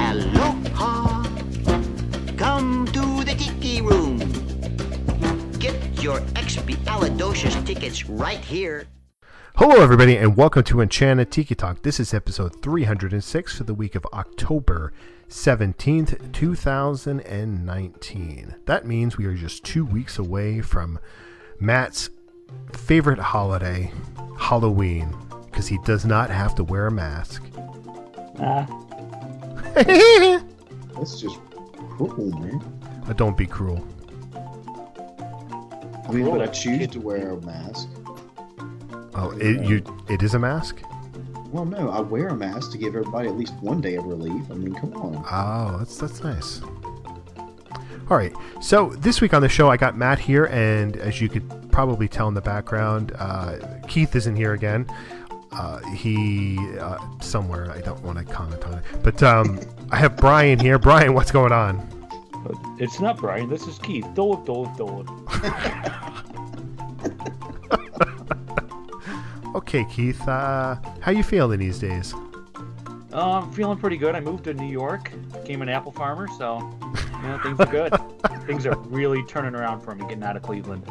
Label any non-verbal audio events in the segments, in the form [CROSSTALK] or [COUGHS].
Aloha. Come to the Tiki Room. Get your Expialidocious tickets right here. Hello, everybody, and welcome to Enchanted Tiki Talk. This is episode 306 for the week of October 17th, 2019. That means we are just two weeks away from Matt's favorite holiday, Halloween, because he does not have to wear a mask. Ah, [LAUGHS] That's just cruel, man. Uh, Don't be cruel. I mean, Cruel, but I choose to wear a mask. Oh, it, you, it is a mask? Well, no, I wear a mask to give everybody at least one day of relief. I mean, come on. Oh, that's that's nice. All right. So this week on the show, I got Matt here, and as you could probably tell in the background, uh, Keith isn't here again. Uh, he uh, somewhere. I don't want to comment on it, but um, I have Brian here. Brian, what's going on? it's not Brian. This is Keith. Do it, do it, do it. [LAUGHS] Okay, Keith. Uh, how you feeling these days? Uh, I'm feeling pretty good. I moved to New York, became an apple farmer, so you know things are good. [LAUGHS] things are really turning around for me getting out of Cleveland.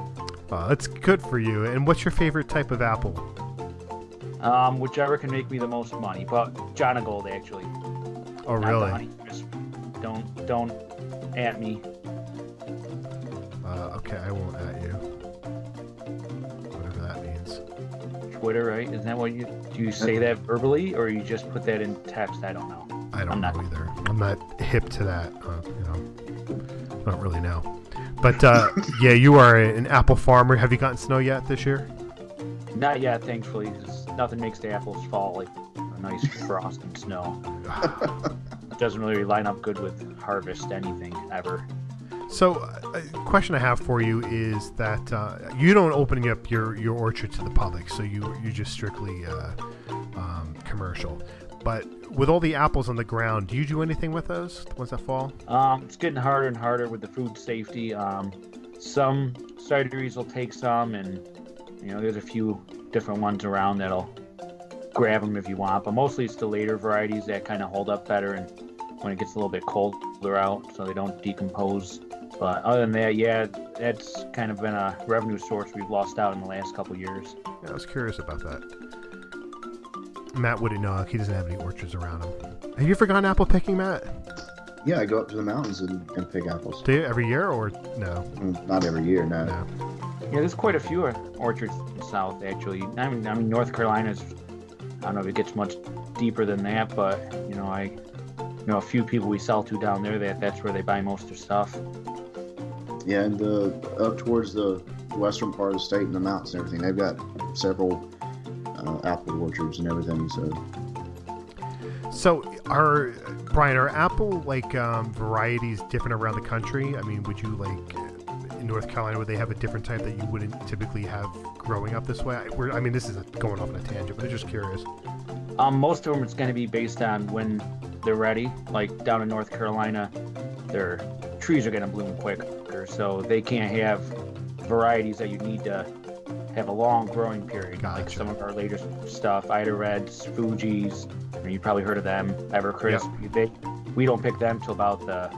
Uh, that's good for you. And what's your favorite type of apple? Um, whichever can make me the most money, but Jonagold actually. Oh, really? Just don't don't at me. Uh, okay, I won't at you. Whatever that means. Twitter, right? Isn't that what you do? You say that verbally, or you just put that in text? I don't know. I don't I'm know not- either. I'm not hip to that. Uh, you know, I don't really know. But uh, [LAUGHS] yeah, you are an apple farmer. Have you gotten snow yet this year? Not yet, thankfully. 'cause nothing makes the apples fall like a nice [LAUGHS] frost and snow. It [LAUGHS] doesn't really line up good with harvest anything ever. So, uh, a question I have for you is that uh, you don't open up your, your orchard to the public, so you you're just strictly uh, um, commercial. But with all the apples on the ground, do you do anything with those? The ones that fall? Um, it's getting harder and harder with the food safety. Um, some cideries will take some, and you know, there's a few different ones around that'll grab them if you want. But mostly it's the later varieties that kind of hold up better, and when it gets a little bit colder out, so they don't decompose. But other than that, yeah, that's kind of been a revenue source we've lost out in the last couple years. Yeah, I was curious about that. Matt wouldn't know. He doesn't have any orchards around him. Have you forgotten apple picking, Matt? Yeah, I go up to the mountains and, and pick apples. Do you every year or no? Mm, Not every year, no. No. Yeah, there's quite a few orchards in the south actually. I mean, I mean North Carolina's. I don't know if it gets much deeper than that, but you know, I you know a few people we sell to down there that that's where they buy most of their stuff. Yeah, and uh, up towards the western part of the state and the mountains and everything, they've got several uh, apple orchards and everything. So So, are Brian, are apple like um, varieties different around the country? I mean, would you like in North Carolina where they have a different type that you wouldn't typically have growing up this way? I, we're, I mean, this is going off on a tangent, but I'm just curious. Um, most of them it's going to be based on when they're ready. Like down in North Carolina, their trees are going to bloom quicker, so they can't have varieties that you need to have a long growing period. Like some of our later stuff, Ida Reds, Fuji's. I mean, you probably heard of them. Evercrisp. They, we don't pick them till about the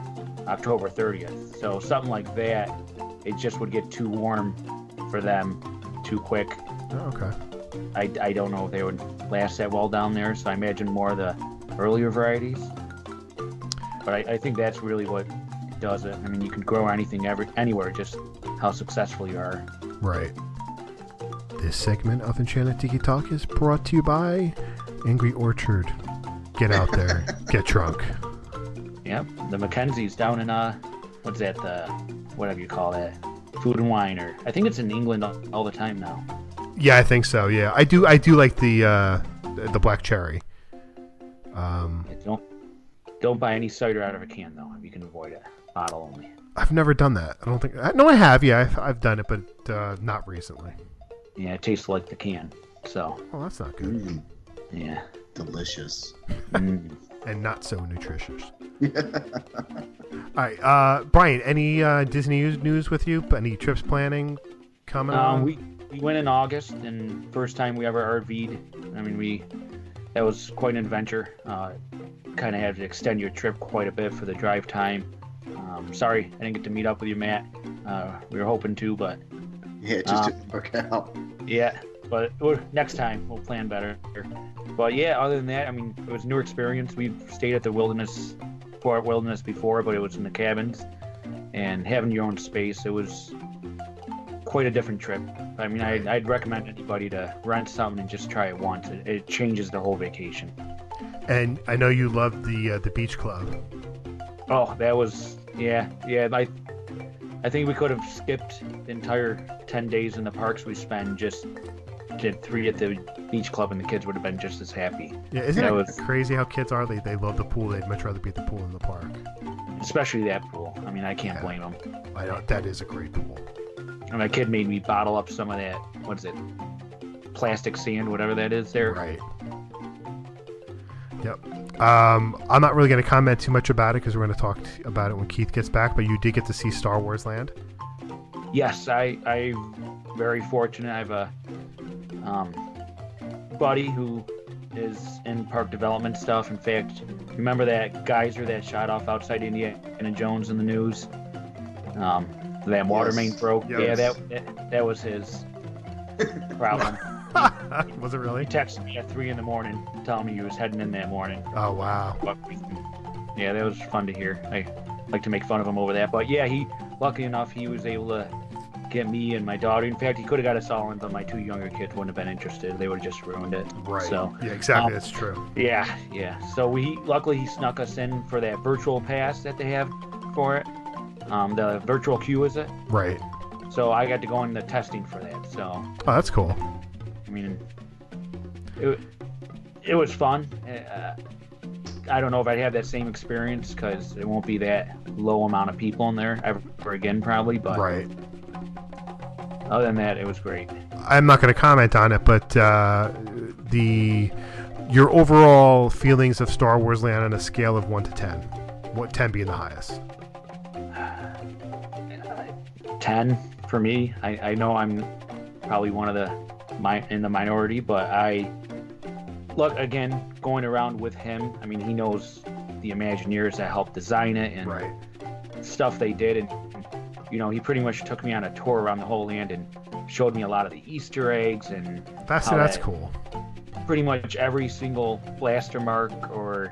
October 30th. So something like that, it just would get too warm for them too quick. Oh, okay. I, I don't know if they would last that well down there, so I imagine more of the earlier varieties. but I, I think that's really what does it. I mean, you can grow anything every anywhere, just how successful you are. Right. This segment of Enchanted Tiki Talk is brought to you by Angry Orchard. Get out there, [LAUGHS] get drunk. Yep, the Mackenzies down in uh, what's that? The whatever you call that, Food and Wine, or I think it's in England all, all the time now. Yeah, I think so. Yeah, I do. I do like the uh, the black cherry. Um, Yeah, don't don't buy any cider out of a can though, if you can avoid it. Bottle only. I've never done that. I don't think. I, no, I have. Yeah, I've, I've done it, but uh, not recently. Yeah, it tastes like the can. So Oh, that's not good. Mm, yeah. delicious. Mm. And not so nutritious. [LAUGHS] All right, uh, Brian. Any uh, Disney news- news with you? Any trips planning coming on? Um, we we went in August, and first time we ever RV'd. I mean, we that was quite an adventure. Uh, kind of had to extend your trip quite a bit for the drive time. Um, sorry, I didn't get to meet up with you, Matt. Uh, we were hoping to, but Yeah, it just Um, didn't work out. yeah. But we're, next time we'll plan better. But yeah, other than that, I mean, it was a new experience. We stayed at the Wilderness Fort Wilderness before, but it was in the cabins, and having your own space, it was quite a different trip. I mean, I, I'd recommend anybody to rent something and just try it once. It, it changes the whole vacation. and I know you love the uh, the beach club. Oh, that was yeah, yeah. I I think we could have skipped the entire ten days in the parks we spent. Just did three at the beach club, and the kids would have been just as happy. Yeah, isn't it was- crazy how kids are? They they love the pool. They'd much rather be at the pool than the park. Especially that pool. I mean, I can't Yeah. blame them. I know that is a great pool. And my kid made me bottle up some of that. What is it? Plastic sand, whatever that is. There. Right. Yep. Um, I'm not really going to comment too much about it because we're going to talk t- about it when Keith gets back. But you did get to see Star Wars Land. Yes, I I very fortunate. I have a um, buddy who is in park development stuff. In fact, remember that geyser that shot off outside Indiana Jones in the news? Um, that water Yes. main broke. Yes. Yeah, that, that that was his problem. [LAUGHS] Was it really? he texted me at three in the morning, telling me he was heading in that morning. Oh wow. But yeah, that was fun to hear. I like to make fun of him over that, but yeah, he lucky enough he was able to get me and my daughter. In fact, he could have got us all in, but my two younger kids wouldn't have been interested. They would have just ruined it. Right. So yeah, exactly. um, That's true. yeah, yeah. So we luckily he snuck us in for that virtual pass that they have for it. Um, the virtual queue is it? Right. So I got to go in the testing for that. So Oh, that's cool. I mean, it, it was fun. Uh, I don't know if I'd have that same experience because it won't be that low amount of people in there ever again, probably. But Right. Other than that, it was great. I'm not going to comment on it, but uh, the your overall feelings of Star Wars Land on a scale of one to ten. What ten being the highest? [SIGHS] 10 for me. I, I know I'm probably one of the mi- in the minority, but I look again going around with him. I mean, he knows the Imagineers that helped design it and Right. stuff they did, and you know, he pretty much took me on a tour around the whole land and showed me a lot of the Easter eggs and That's that's that- cool. pretty much every single blaster mark or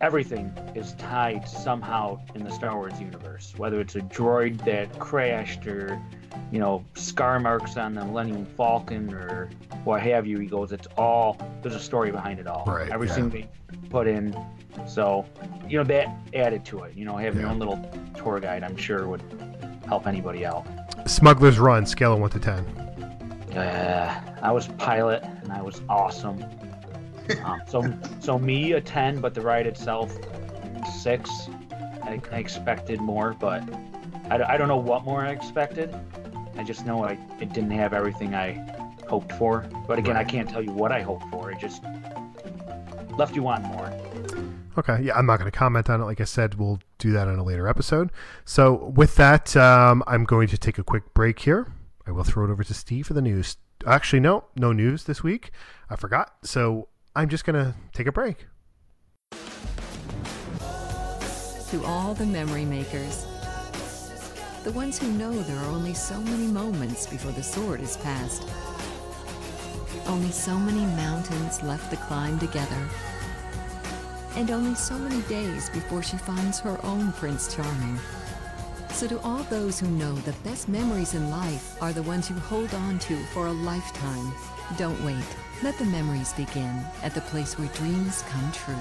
everything is tied somehow in the Star Wars universe. Whether it's a droid that crashed or, you know, scar marks on the Millennium Falcon or what have you, he goes, it's all, there's a story behind it all. Right, Everything they put in. So, you know, that added to it. You know, having your own little tour guide, I'm sure would help anybody out. Smuggler's Run scale of one to ten. Uh, I was pilot and I was awesome. Um, so, so me a ten, but the ride itself six. I, I expected more, but I, I don't know what more I expected. I just know I it didn't have everything I hoped for. But again, I can't tell you what I hoped for. It just left you wanting more. Okay, yeah, I'm not going to comment on it. Like I said, we'll do that in a later episode. So, with that, um, I'm going to take a quick break here. I will throw it over to Steve for the news. Actually, no, no news this week. I forgot. So, I'm just going to take a break. To all the memory makers, the ones who know there are only so many moments before the sword is passed, only so many mountains left to climb together, and only so many days before she finds her own Prince Charming. So, to all those who know the best memories in life are the ones you hold on to for a lifetime, don't wait. Let the memories begin at the place where dreams come true.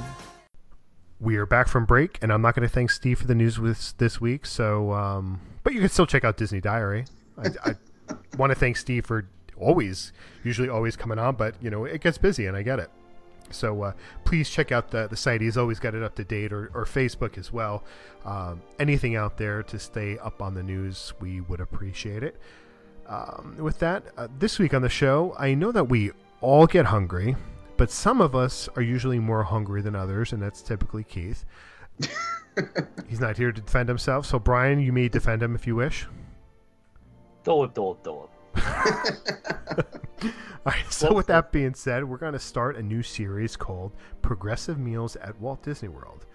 We are back from break, and I'm not going to thank Steve for the news with this week. So, um, but you can still check out Disney Diary. I, I [LAUGHS] want to thank Steve for always, usually always coming on, but you know it gets busy, and I get it. So uh, please check out the, the site. He's always got it up to date, or, or Facebook as well. Um, anything out there to stay up on the news, we would appreciate it. Um, with that, uh, this week on the show, I know that we all get hungry, but some of us are usually more hungry than others, and that's typically Keith. [LAUGHS] He's not here to defend himself, so Brian, you may defend him if you wish. Do it, do it, do it. [LAUGHS] All right, so with that being said, we're going to start a new series called Progressive Meals at Walt Disney World.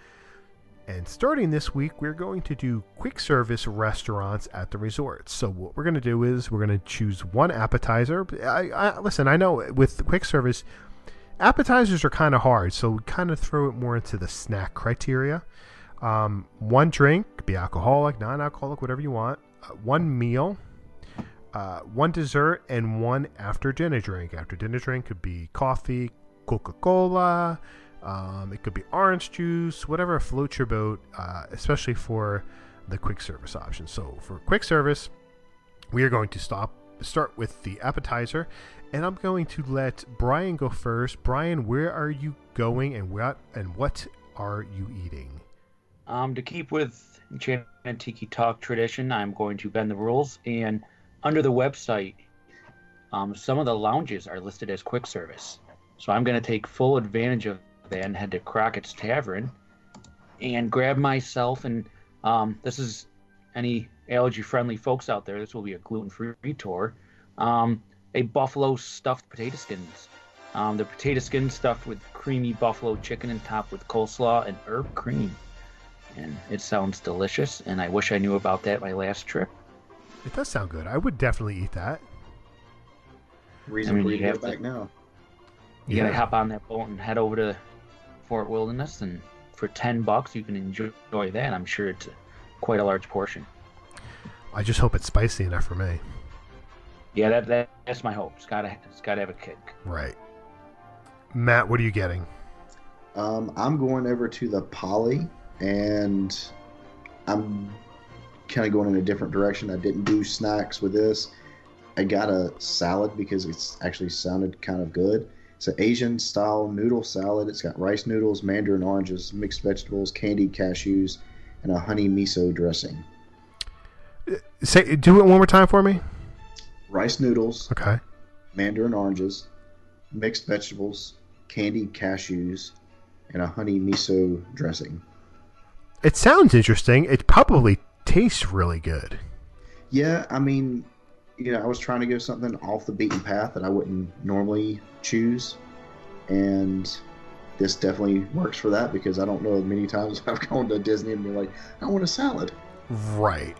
And starting this week, we're going to do quick service restaurants at the resorts. So what we're going to do is we're going to choose one appetizer. I, I listen. I know with quick service, appetizers are kind of hard, so we kind of throw it more into the snack criteria. Um, one drink, be alcoholic, non-alcoholic, whatever you want. Uh, one meal, uh, one dessert, and one after dinner drink. After dinner drink could be coffee, Coca Cola, um, it could be orange juice, whatever floats your boat, uh, especially for the quick service option. So for quick service, we are going to stop start with the appetizer, and I'm going to let Brian go first. Brian, where are you going, and what and what are you eating? Um, to keep with Enchanted Tiki Talk tradition, I'm going to bend the rules. And under the website, um, some of the lounges are listed as quick service. So I'm going to take full advantage of that and head to Crockett's Tavern and grab myself. And um, this is any allergy friendly folks out there. This will be a gluten free tour. Um, a buffalo stuffed potato skins. Um, the potato skin stuffed with creamy buffalo chicken and topped with coleslaw and herb cream and it sounds delicious. And I wish I knew about that my last trip. It does sound good. I would definitely eat that. Reason I mean, for you you to have go to- back now. You Yeah. gotta hop on that boat and head over to Fort Wilderness, and for ten bucks you can enjoy that. I'm sure it's quite a large portion. I just hope it's spicy enough for me. Yeah, that, that that's my hope. It's gotta it's gotta have a kick. Right. Matt, what are you getting? Um, I'm going over to the Poly, and I'm kind of going in a different direction. I didn't do snacks with this. I got a salad because it's actually sounded kind of good. It's an Asian style noodle salad. It's got rice noodles, mandarin oranges, mixed vegetables, candied cashews, and a honey miso dressing. Say, do it one more time for me. Rice noodles, Okay. mandarin oranges, mixed vegetables, candied cashews, and a honey miso dressing. It sounds interesting. It probably tastes really good. Yeah, I mean, you know, I was trying to go something off the beaten path that I wouldn't normally choose, and this definitely works for that because I don't know many times [LAUGHS] I've gone to Disney and be like, I want a salad. Right.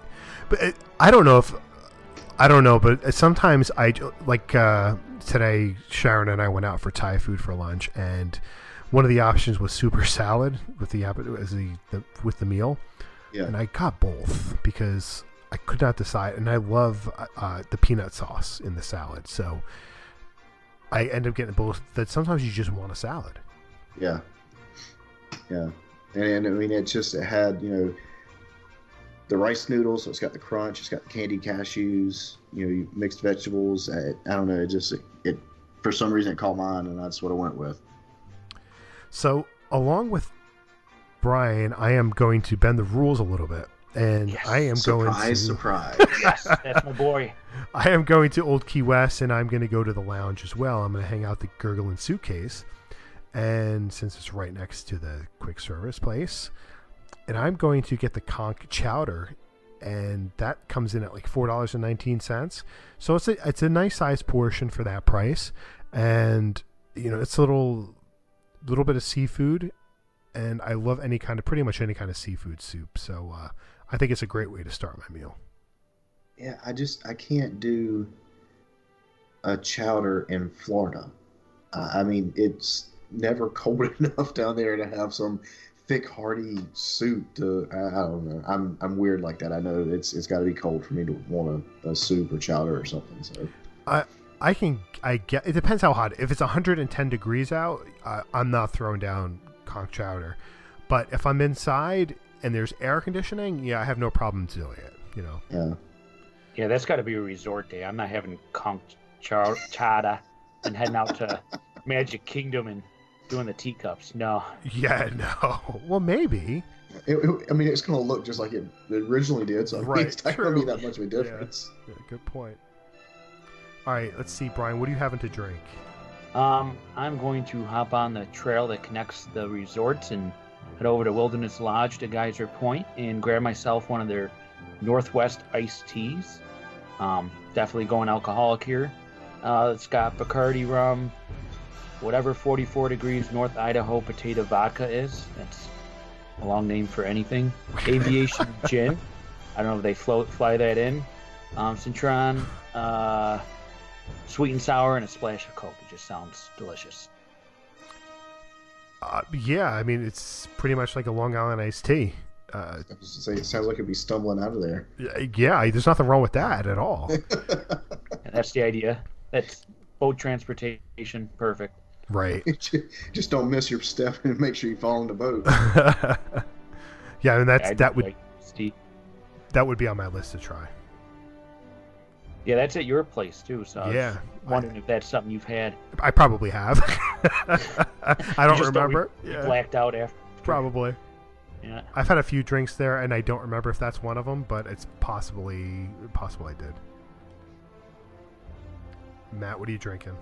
But it, I don't know if I don't know, but sometimes I like uh, today. Sharon and I went out for Thai food for lunch, and one of the options was super [LAUGHS] salad with the with the, the with the meal, Yeah. and I got both because I could not decide, and I love uh, the peanut sauce in the salad, so I end up getting both. That sometimes you just want a salad. Yeah, yeah, and, and I mean, it just it had you know the rice noodles, so it's got the crunch, it's got the candied cashews, you know, mixed vegetables. I, I don't know, it just it, it for some reason it caught eye, and that's what I went with. So, along with Brian, I am going to bend the rules a little bit, and I am going to Surprise, surprise. [LAUGHS] Yes, that's my boy. [LAUGHS] I am going to Old Key West, and I'm going to go to the lounge as well. I'm going to hang out the Gurgling Suitcase, and since it's right next to the quick service place, and I'm going to get the conch chowder, and that comes in at like four dollars and nineteen cents. So it's a it's a nice sized portion for that price, and you know it's a little little bit of seafood, and I love any kind of pretty much any kind of seafood soup. So uh, I think it's a great way to start my meal. Yeah, I just I can't do a chowder in Florida. Uh, I mean, it's never [LAUGHS] cold enough down there to have some thick, hearty soup. To I, I don't know. I'm I'm weird like that. I know it's it's got to be cold for me to want a, a soup or chowder or something. So I I can I get it depends how hot. If it's 110 degrees out, uh, I'm not throwing down conch chowder. But if I'm inside and there's air conditioning, yeah, I have no problem doing it. You know. yeah. Yeah, that's got to be a resort day. I'm not having conch char- chada and heading out to [LAUGHS] Magic Kingdom and doing the teacups. No. Yeah, no. Well, maybe. It, it- I mean, it's going to look just like it originally did. So Right, it's not going to be that much of a difference. Yeah, good point. All right, let's see, Brian. What are you having to drink? Um, I'm going to hop on the trail that connects the resorts and head over to Wilderness Lodge to Geyser Point and grab myself one of their Northwest iced teas. Um, definitely going alcoholic here. Uh, it's got Bacardi rum, whatever 44 degrees North Idaho potato vodka is. That's a long name for anything. Aviation [LAUGHS] gin. I don't know if they float fly that in. Um, Citron, uh, sweet and sour, and a splash of Coke. It just sounds delicious. Uh, yeah, I mean it's pretty much like a Long Island iced tea. Uh, I was say, it sounds like it'd be stumbling out of there. yeah, there's nothing wrong with that at all. [LAUGHS] And that's the idea. That's boat transportation. Perfect. right. [LAUGHS] Just don't miss your step and make sure you fall in the boat. [LAUGHS] yeah, and that's I that would like that would be on my list to try. Yeah, that's at your place too. So I was Yeah, wondering if that's something you've had. I probably have. [LAUGHS] I don't You just remember. re- yeah, Blacked out after. probably. Yeah. I've had a few drinks there, and I don't remember if that's one of them, but it's possibly possible I did. Matt, what are you drinking?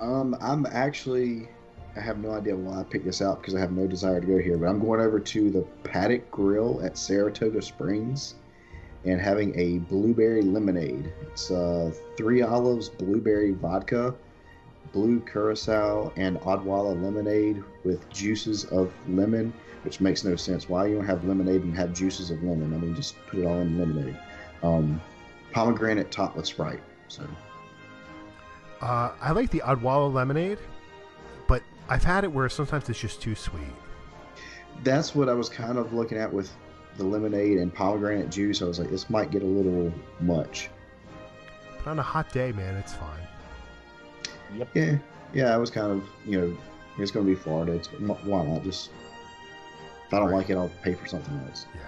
Um, I'm actually, I have no idea why I picked this out because I have no desire to go here, but I'm going over to the Paddock Grill at Saratoga Springs and having a blueberry lemonade. It's uh, three olives, blueberry vodka, blue curacao, and Odwalla lemonade with juices of lemon, which makes no sense. Why you don't have lemonade and have juices of lemon? I mean, just put it all in lemonade. Um, pomegranate topped with Sprite. So. Uh, I like the Odwalla lemonade, but I've had it where sometimes it's just too sweet. that's what I was kind of looking at with the lemonade and pomegranate juice. I was like, this might get a little much. But on a hot day, man, it's fine. Yep. Yeah, yeah. I was kind of, you know, it's going to be Florida. It's why not just if I don't Right. like it, I'll pay for something else. Yeah.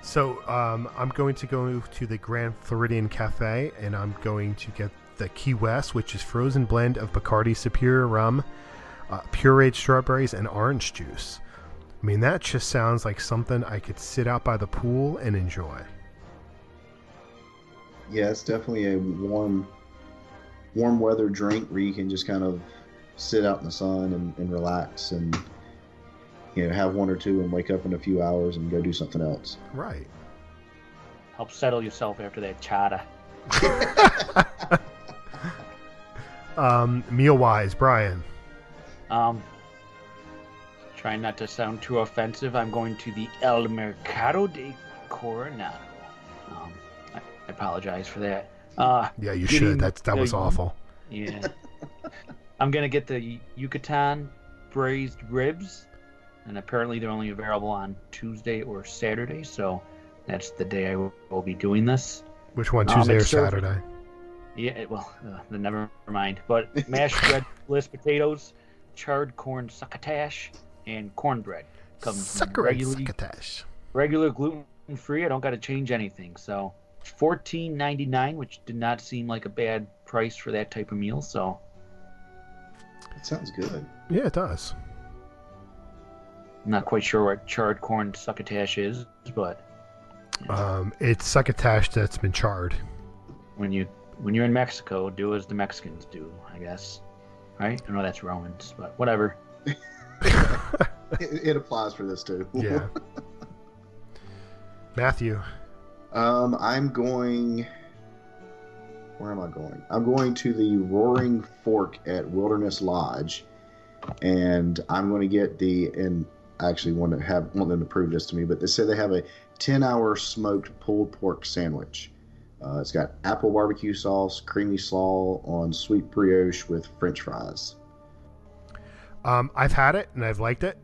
So um, I'm going to go to the Grand Floridian Cafe, and I'm going to get the Key West, which is frozen blend of Bacardi Superior rum, uh, pureed strawberries, and orange juice. I mean, that just sounds like something I could sit out by the pool and enjoy. Yeah, it's definitely a warm, warm weather drink where you can just kind of sit out in the sun and, and relax and you know have one or two and wake up in a few hours and go do something else. Right. Help settle yourself after that chata. [LAUGHS] Um, meal wise, Brian. Um, trying not to sound too offensive, I'm going to the El Mercado de Coronado. Um, I, apologize for that. Uh, Yeah, you should. That that was the- awful. Yeah. I'm gonna get the Yucatan braised ribs, and apparently they're only available on Tuesday or Saturday, so that's the day I will, will be doing this. Which one, Um, Tuesday or it's served- Saturday? Yeah, well, uh, then never mind. But mashed [LAUGHS] red bliss potatoes, charred corn succotash, and cornbread comes Sucker regularly succotash. regular gluten free. I don't got to change anything. So, fourteen ninety nine, which did not seem like a bad price for that type of meal. So, It sounds good. Yeah, it does. I'm not quite sure what charred corn succotash is, but Um, it's succotash that's been charred. when you when you're in Mexico, do as the Mexicans do, I guess. Right? I know that's Romans, but whatever. [LAUGHS] [LAUGHS] It, it applies for this too. Yeah. Matthew. Um, I'm going. Where am I going? I'm going to the Roaring Fork at Wilderness Lodge, and I'm going to get the. And I actually want to have want them to prove this to me, but they say they have a 10-hour smoked pulled pork sandwich. Uh, it's got apple barbecue sauce, creamy slaw on sweet brioche with French fries. Um, I've had it and I've liked it.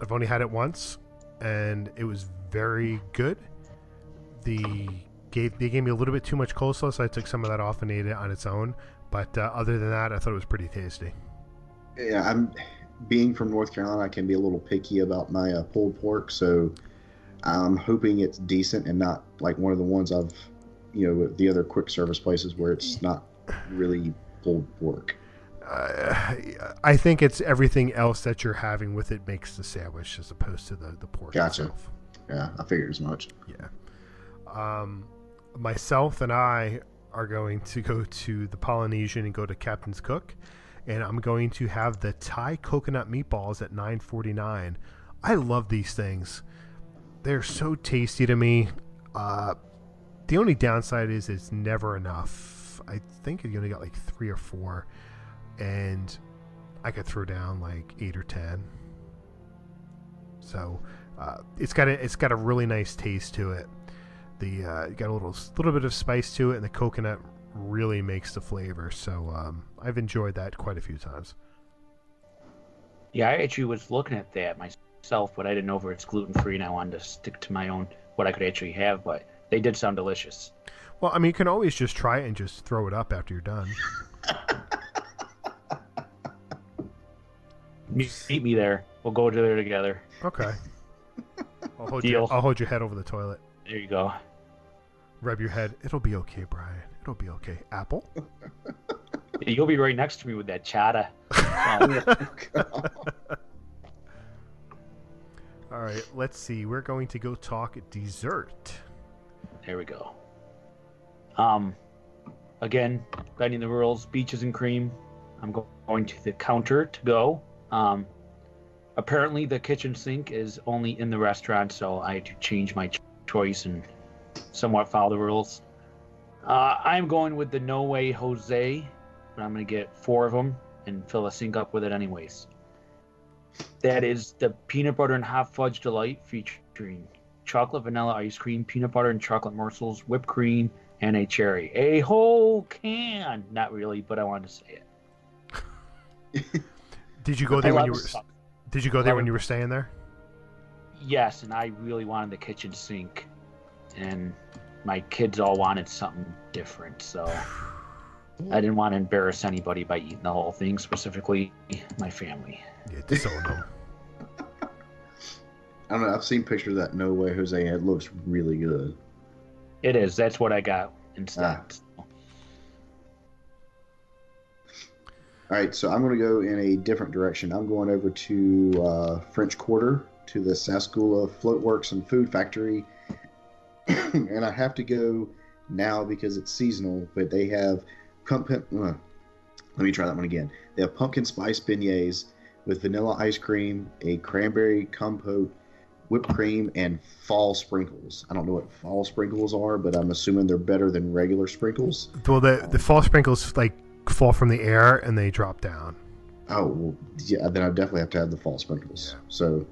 I've only had it once, and it was very good. The gave they gave me a little bit too much coleslaw, so I took some of that off and ate it on its own. But uh, other than that, I thought it was pretty tasty. Yeah, I'm being from North Carolina. I can be a little picky about my uh, pulled pork, so I'm hoping it's decent and not like one of the ones I've, you know, the other quick service places where it's not really pulled pork. Uh, I think it's everything else that you're having with it makes the sandwich as opposed to the the pork Gotcha. itself. Yeah, I figured as much. Yeah. Um, myself and I are going to go to the Polynesian and go to Captain's Cook, and I'm going to have the Thai coconut meatballs at 9.49. I love these things. They're so tasty to me. Uh, the only downside is it's never enough. I think you only got like three or four, and I could throw down like eight or ten. So uh, it's got a it's got a really nice taste to it. The uh, got a little little bit of spice to it, and the coconut really makes the flavor. So um, I've enjoyed that quite a few times. Yeah, I actually was looking at that myself, but I didn't know if it's gluten free, and I wanted to stick to my own what I could actually have. But they did sound delicious. Well, I mean, you can always just try it and just throw it up after you're done. [LAUGHS] Meet me there. We'll go to there together. Okay. [LAUGHS] I'll hold Deal. your I'll hold your head over the toilet. There you go. Rub your head. It'll be okay, Brian. It'll be okay. Apple. [LAUGHS] You'll be right next to me with that chata. [LAUGHS] Um, All right. Let's see. We're going to go talk dessert. There we go. Um, again, bending the rules, beaches and cream. I'm go- going to the counter to go. Um, apparently the kitchen sink is only in the restaurant, so I had to change my choice and somewhat follow the rules. Uh, I'm going with the No Way Jose, but I'm going to get four of them and fill a sink up with it anyways. That is the peanut butter and hot fudge delight featuring chocolate vanilla ice cream, peanut butter and chocolate morsels, whipped cream, and a cherry. A whole can. Not really, but I wanted to say it. [LAUGHS] Did you go I there when you were? stuff. Did you go there Love when you were staying there? Yes, and I really wanted the kitchen sink, and my kids all wanted something different, so I didn't want to embarrass anybody by eating the whole thing, specifically my family. Yeah, disown them. [LAUGHS] I don't know. I've seen pictures of that No Way Jose. It looks really good. It is. That's what I got instead. Ah. All right, so I'm going to go in a different direction. I'm going over to uh, French Quarter to the Sassagoula Floatworks and Food Factory, [COUGHS] and I have to go now because it's seasonal. But they have pumpkin. Uh, let me try that one again. They have pumpkin spice beignets with vanilla ice cream, a cranberry compote, whipped cream, and fall sprinkles. I don't know what fall sprinkles are, but I'm assuming they're better than regular sprinkles. Well, the the fall sprinkles like fall from the air and they drop down. Oh, well, yeah, then I definitely have to have the fall sprinkles. So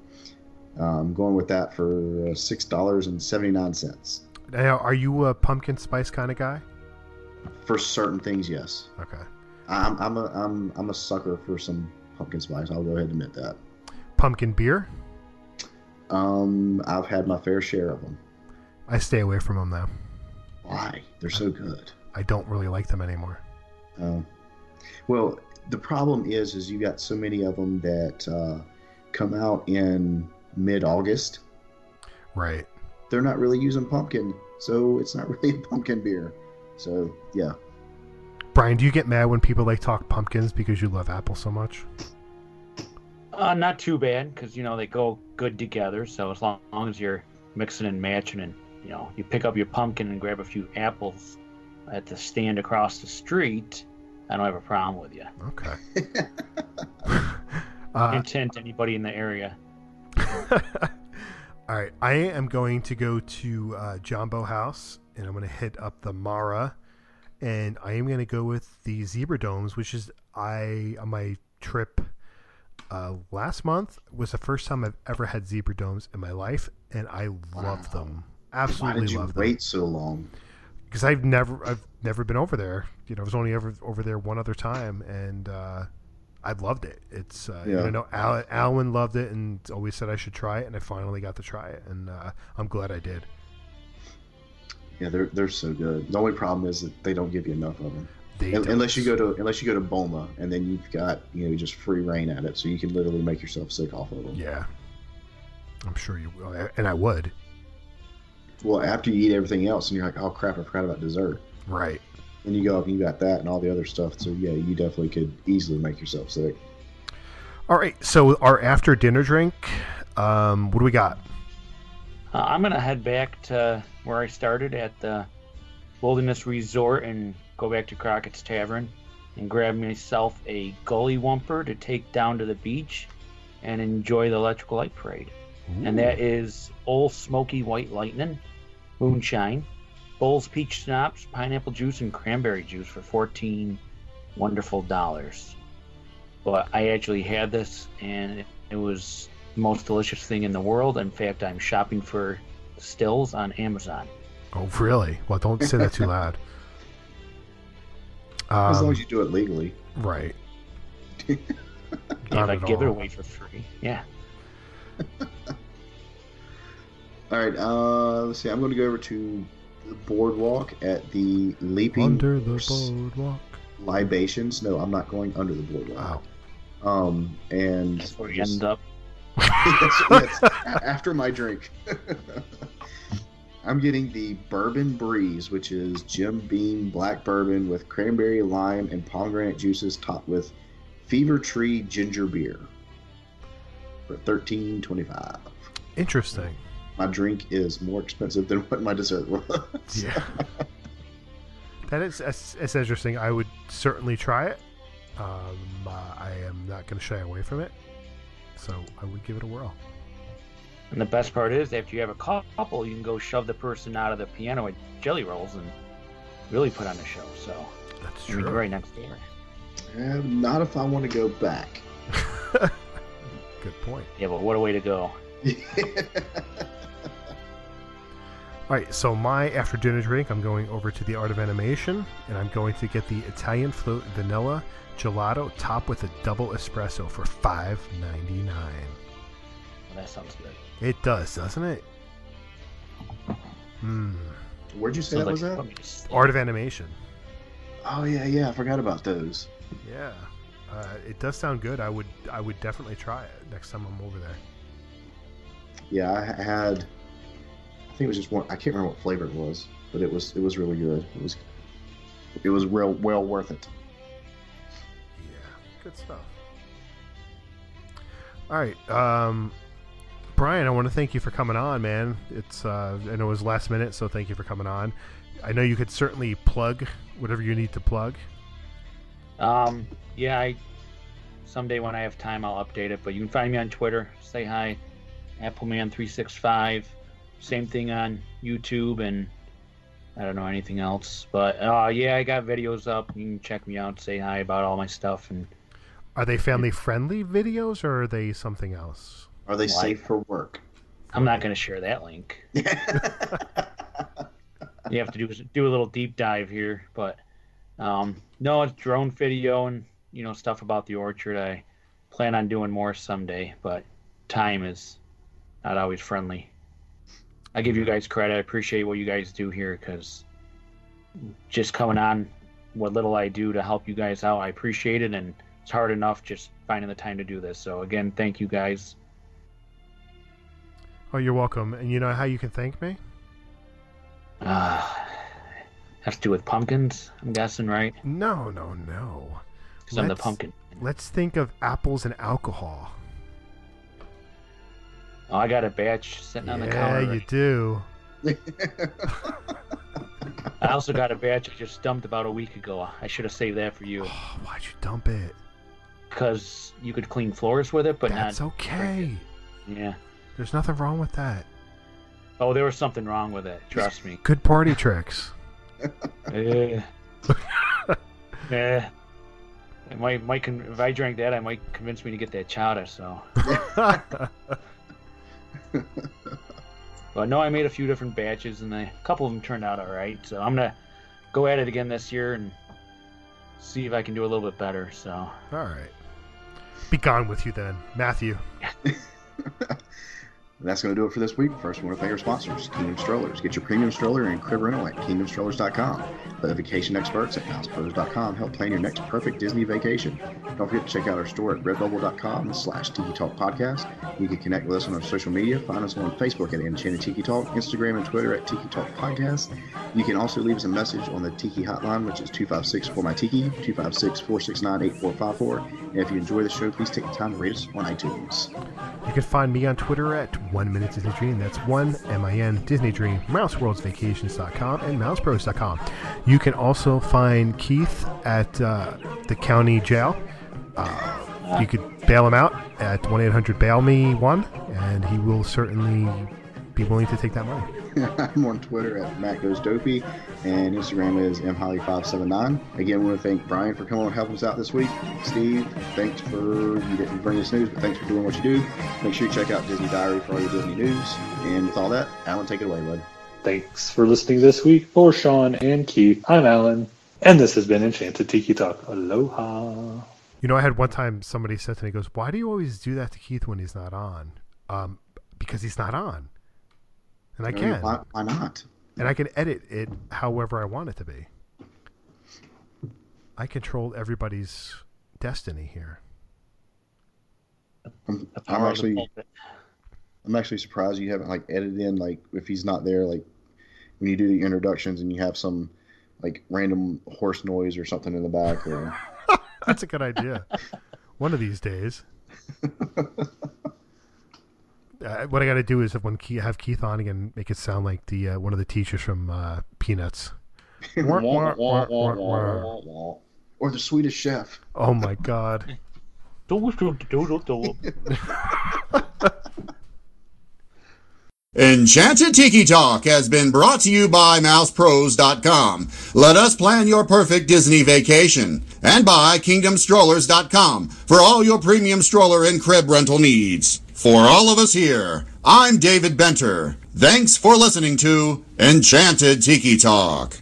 uh, I'm going with that for uh, $6.79. Now, are you a pumpkin spice kind of guy? For certain things, yes. Okay. I'm, I'm, a, I'm, I'm a sucker for some pumpkin spice. I'll go ahead and admit that. Pumpkin beer? Um, I've had my fair share of them. I stay away from them though. Why? They're so good. I don't really like them anymore. Um, well, the problem is, is you got so many of them that uh, come out in mid-August. Right. They're not really using pumpkin, so it's not [LAUGHS] really a pumpkin beer. So yeah, Brian, do you get mad when people like talk pumpkins because you love apple so much? Uh, not too bad, because, you know, they go good together, so as long, long as you're mixing and matching and, you know, you pick up your pumpkin and grab a few apples at the stand across the street, I don't have a problem with you. Okay. [LAUGHS] uh, Intent anybody in the area. [LAUGHS] all right, I am going to go to uh, Jambo House and I'm going to hit up the Mara, and I am going to go with the Zebra Domes, which is I on my trip uh, last month was the first time I've ever had Zebra Domes in my life, and I love them. Absolutely why Absolutely did you love them. wait so long? because I've never I've never been over there. You know, I was only ever over there one other time, and uh, I loved it. It's uh, Yeah. you know Al- Alwyn loved it and always said I should try it, and I finally got to try it, and uh, I'm glad I did. Yeah, they're they're so good. The only problem is that they don't give you enough of them. Un- unless you go to unless you go to Boma, and then you've got you know just free reign at it, so you can literally make yourself sick off of them. Yeah, I'm sure you will, and I would. Well, after you eat everything else, and you're like, oh crap, I forgot about dessert. Right. And you go up and you got that and all the other stuff. So yeah, you definitely could easily make yourself sick. All right. So our after dinner drink. Um, what do we got? Uh, I'm gonna head back to where I started at the Wilderness Resort and go back to Crockett's Tavern and grab myself a gully wumper to take down to the beach and enjoy the electrical light parade. And that is Old Smoky White Lightning, Moonshine, Bols Peach Schnapps, Pineapple Juice, and Cranberry Juice for 14 wonderful dollars. But I actually had this and it was the most delicious thing in the world. In fact, I'm shopping for stills on Amazon. Oh, really? Well, don't say that too [LAUGHS] loud. As long Um, as you do it legally. right. [LAUGHS] if Not I at give it away for free. Yeah. [LAUGHS] All right. Uh, let's see. I'm going to go over to the boardwalk at the Leaping Under the boardwalk. Libations. No, I'm not going under the boardwalk. Wow. Um, and That's where you end up. yes, [LAUGHS] yes, after my drink. [LAUGHS] I'm getting the Bourbon Breeze, which is Jim Beam black bourbon with cranberry, lime, and pomegranate juices topped with Fever Tree ginger beer for thirteen twenty five. Interesting. My drink is more expensive than [LAUGHS] what my dessert was. Yeah. [LAUGHS] that is that's, that's interesting. I would certainly try it. Um, uh, I am not going to shy away from it. So I would give it a whirl. And the best part is, after you have a couple, you can go shove the person out of the piano with jelly rolls and really put on a show. So That's I mean, true. right next door. Uh, not if I want to go back. [LAUGHS] Good point. Yeah, but what a way to go. All right, so my after dinner drink, I'm going over to the Art of Animation, and I'm going to get the Italian float vanilla gelato topped with a double espresso for five ninety nine. Well, that sounds good. It does, doesn't it? Hmm. Where'd you say Sounds that was at? something to sleep. Art of Animation. Oh yeah, yeah. I forgot about those. Yeah, uh, it does sound good. I would, I would definitely try it next time I'm over there. Yeah, I had. I think it was just one. I can't remember what flavor it was, but it was it was really good. It was it was real well worth it. Yeah, good stuff. All right, um, Brian, I want to thank you for coming on, man. It's uh, I know it was last minute, so thank you for coming on. I know you could certainly plug whatever you need to plug. Um, yeah, I someday when I have time, I'll update it. But you can find me on Twitter. Say hi, Appleman365. Same thing on YouTube and I don't know anything else. But uh, yeah, I got videos up. You can check me out. Say hi about all my stuff and Are they family friendly videos or are they something else? Are they Well, safe for work? I'm not going to share that link. [LAUGHS] you have to do do a little deep dive here, but um, no, it's drone video and you know stuff about the orchard. I plan on doing more someday, but time is not always friendly. I give you guys credit. I appreciate what you guys do here because just coming on what little I do to help you guys out, I appreciate it, and it's hard enough just finding the time to do this. So again, thank you guys. Oh, you're welcome. And you know how you can thank me? Uh, has to do with pumpkins, I'm guessing, right? No, no, no. Because I'm the pumpkin. Let's think of apples and alcohol. Oh, I got a batch sitting on the counter. yeah, you do. [LAUGHS] I also got a batch I just dumped about a week ago. I should have saved that for you Oh, why'd you dump it? because you could clean floors with it, but That's not. okay. Yeah. There's nothing wrong with that. Oh, there was something wrong with it. Trust me. Good party tricks. Eh. [LAUGHS] It might, might con- if I drank that, I might convince me to get that chowder. So, [LAUGHS] [LAUGHS] but no, I made a few different batches, and a couple of them turned out all right. So I'm gonna go at it again this year and see if I can do a little bit better. So, All right. Be gone with you then, Matthew. [LAUGHS] And that's going to do it for this week. First, we want to thank our sponsors, Kingdom Strollers. Get your premium stroller and crib rental at kingdomstrollers.com. The vacation experts at mousepros.com help plan your next perfect Disney vacation. Don't forget to check out our store at redbubble.com slash Tiki Talk Podcast. You can connect with us on our social media. Find us on Facebook at Enchanted Tiki Talk, Instagram and Twitter at Tiki Talk Podcast. You can also leave us a message on the Tiki Hotline, which is 256 for my Tiki, 256 469 8454. And if you enjoy the show, please take the time to rate us on iTunes. You can find me on Twitter at One Minute Disney Dream. That's one M I N Disney Dream. MouseWorldsVacations.com and MousePros.com. You can also find Keith at uh, the county jail. Uh, you could bail him out at one eight hundred bail me one, and he will certainly be willing to take that money. [LAUGHS] I'm on Twitter at Matt Goes Dopey, and Instagram is mholly579. Again, we want to thank Brian for coming and helping us out this week. Steve, thanks for you didn't bring us news, but thanks for doing what you do. Make sure you check out Disney Diary for all your Disney news. And with all that, Alan, take it away, bud. Thanks for listening this week. For Sean and Keith, I'm Alan, and this has been Enchanted Tiki Talk. Aloha. You know, I had one time somebody said to me, "Goes, why do you always do that to Keith when he's not on?" Um, because he's not on, and I No, can. Why, why not? and I can edit it however I want it to be. I control everybody's destiny here. I'm, I'm power of the actually. I'm actually surprised you haven't like edited in like if he's not there like when you do the introductions and you have some like random horse noise or something in the back or [LAUGHS] That's a good idea. One of these days. [LAUGHS] Uh, what I got to do is if when Keith, have Keith on again, make it sound like the uh, one of the teachers from uh, Peanuts. Or the Swedish chef. Oh my God! [LAUGHS] [LAUGHS] Enchanted Tiki Talk has been brought to you by MousePros.com. Let us plan your perfect Disney vacation. And by KingdomStrollers.com for all your premium stroller and crib rental needs. For all of us here, I'm David Benter. Thanks for listening to Enchanted Tiki Talk.